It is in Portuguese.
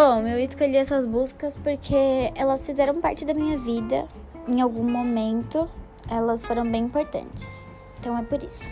Bom, eu escolhi essas buscas porque elas fizeram parte da minha vida em algum momento. Elas foram bem importantes. Então é por isso.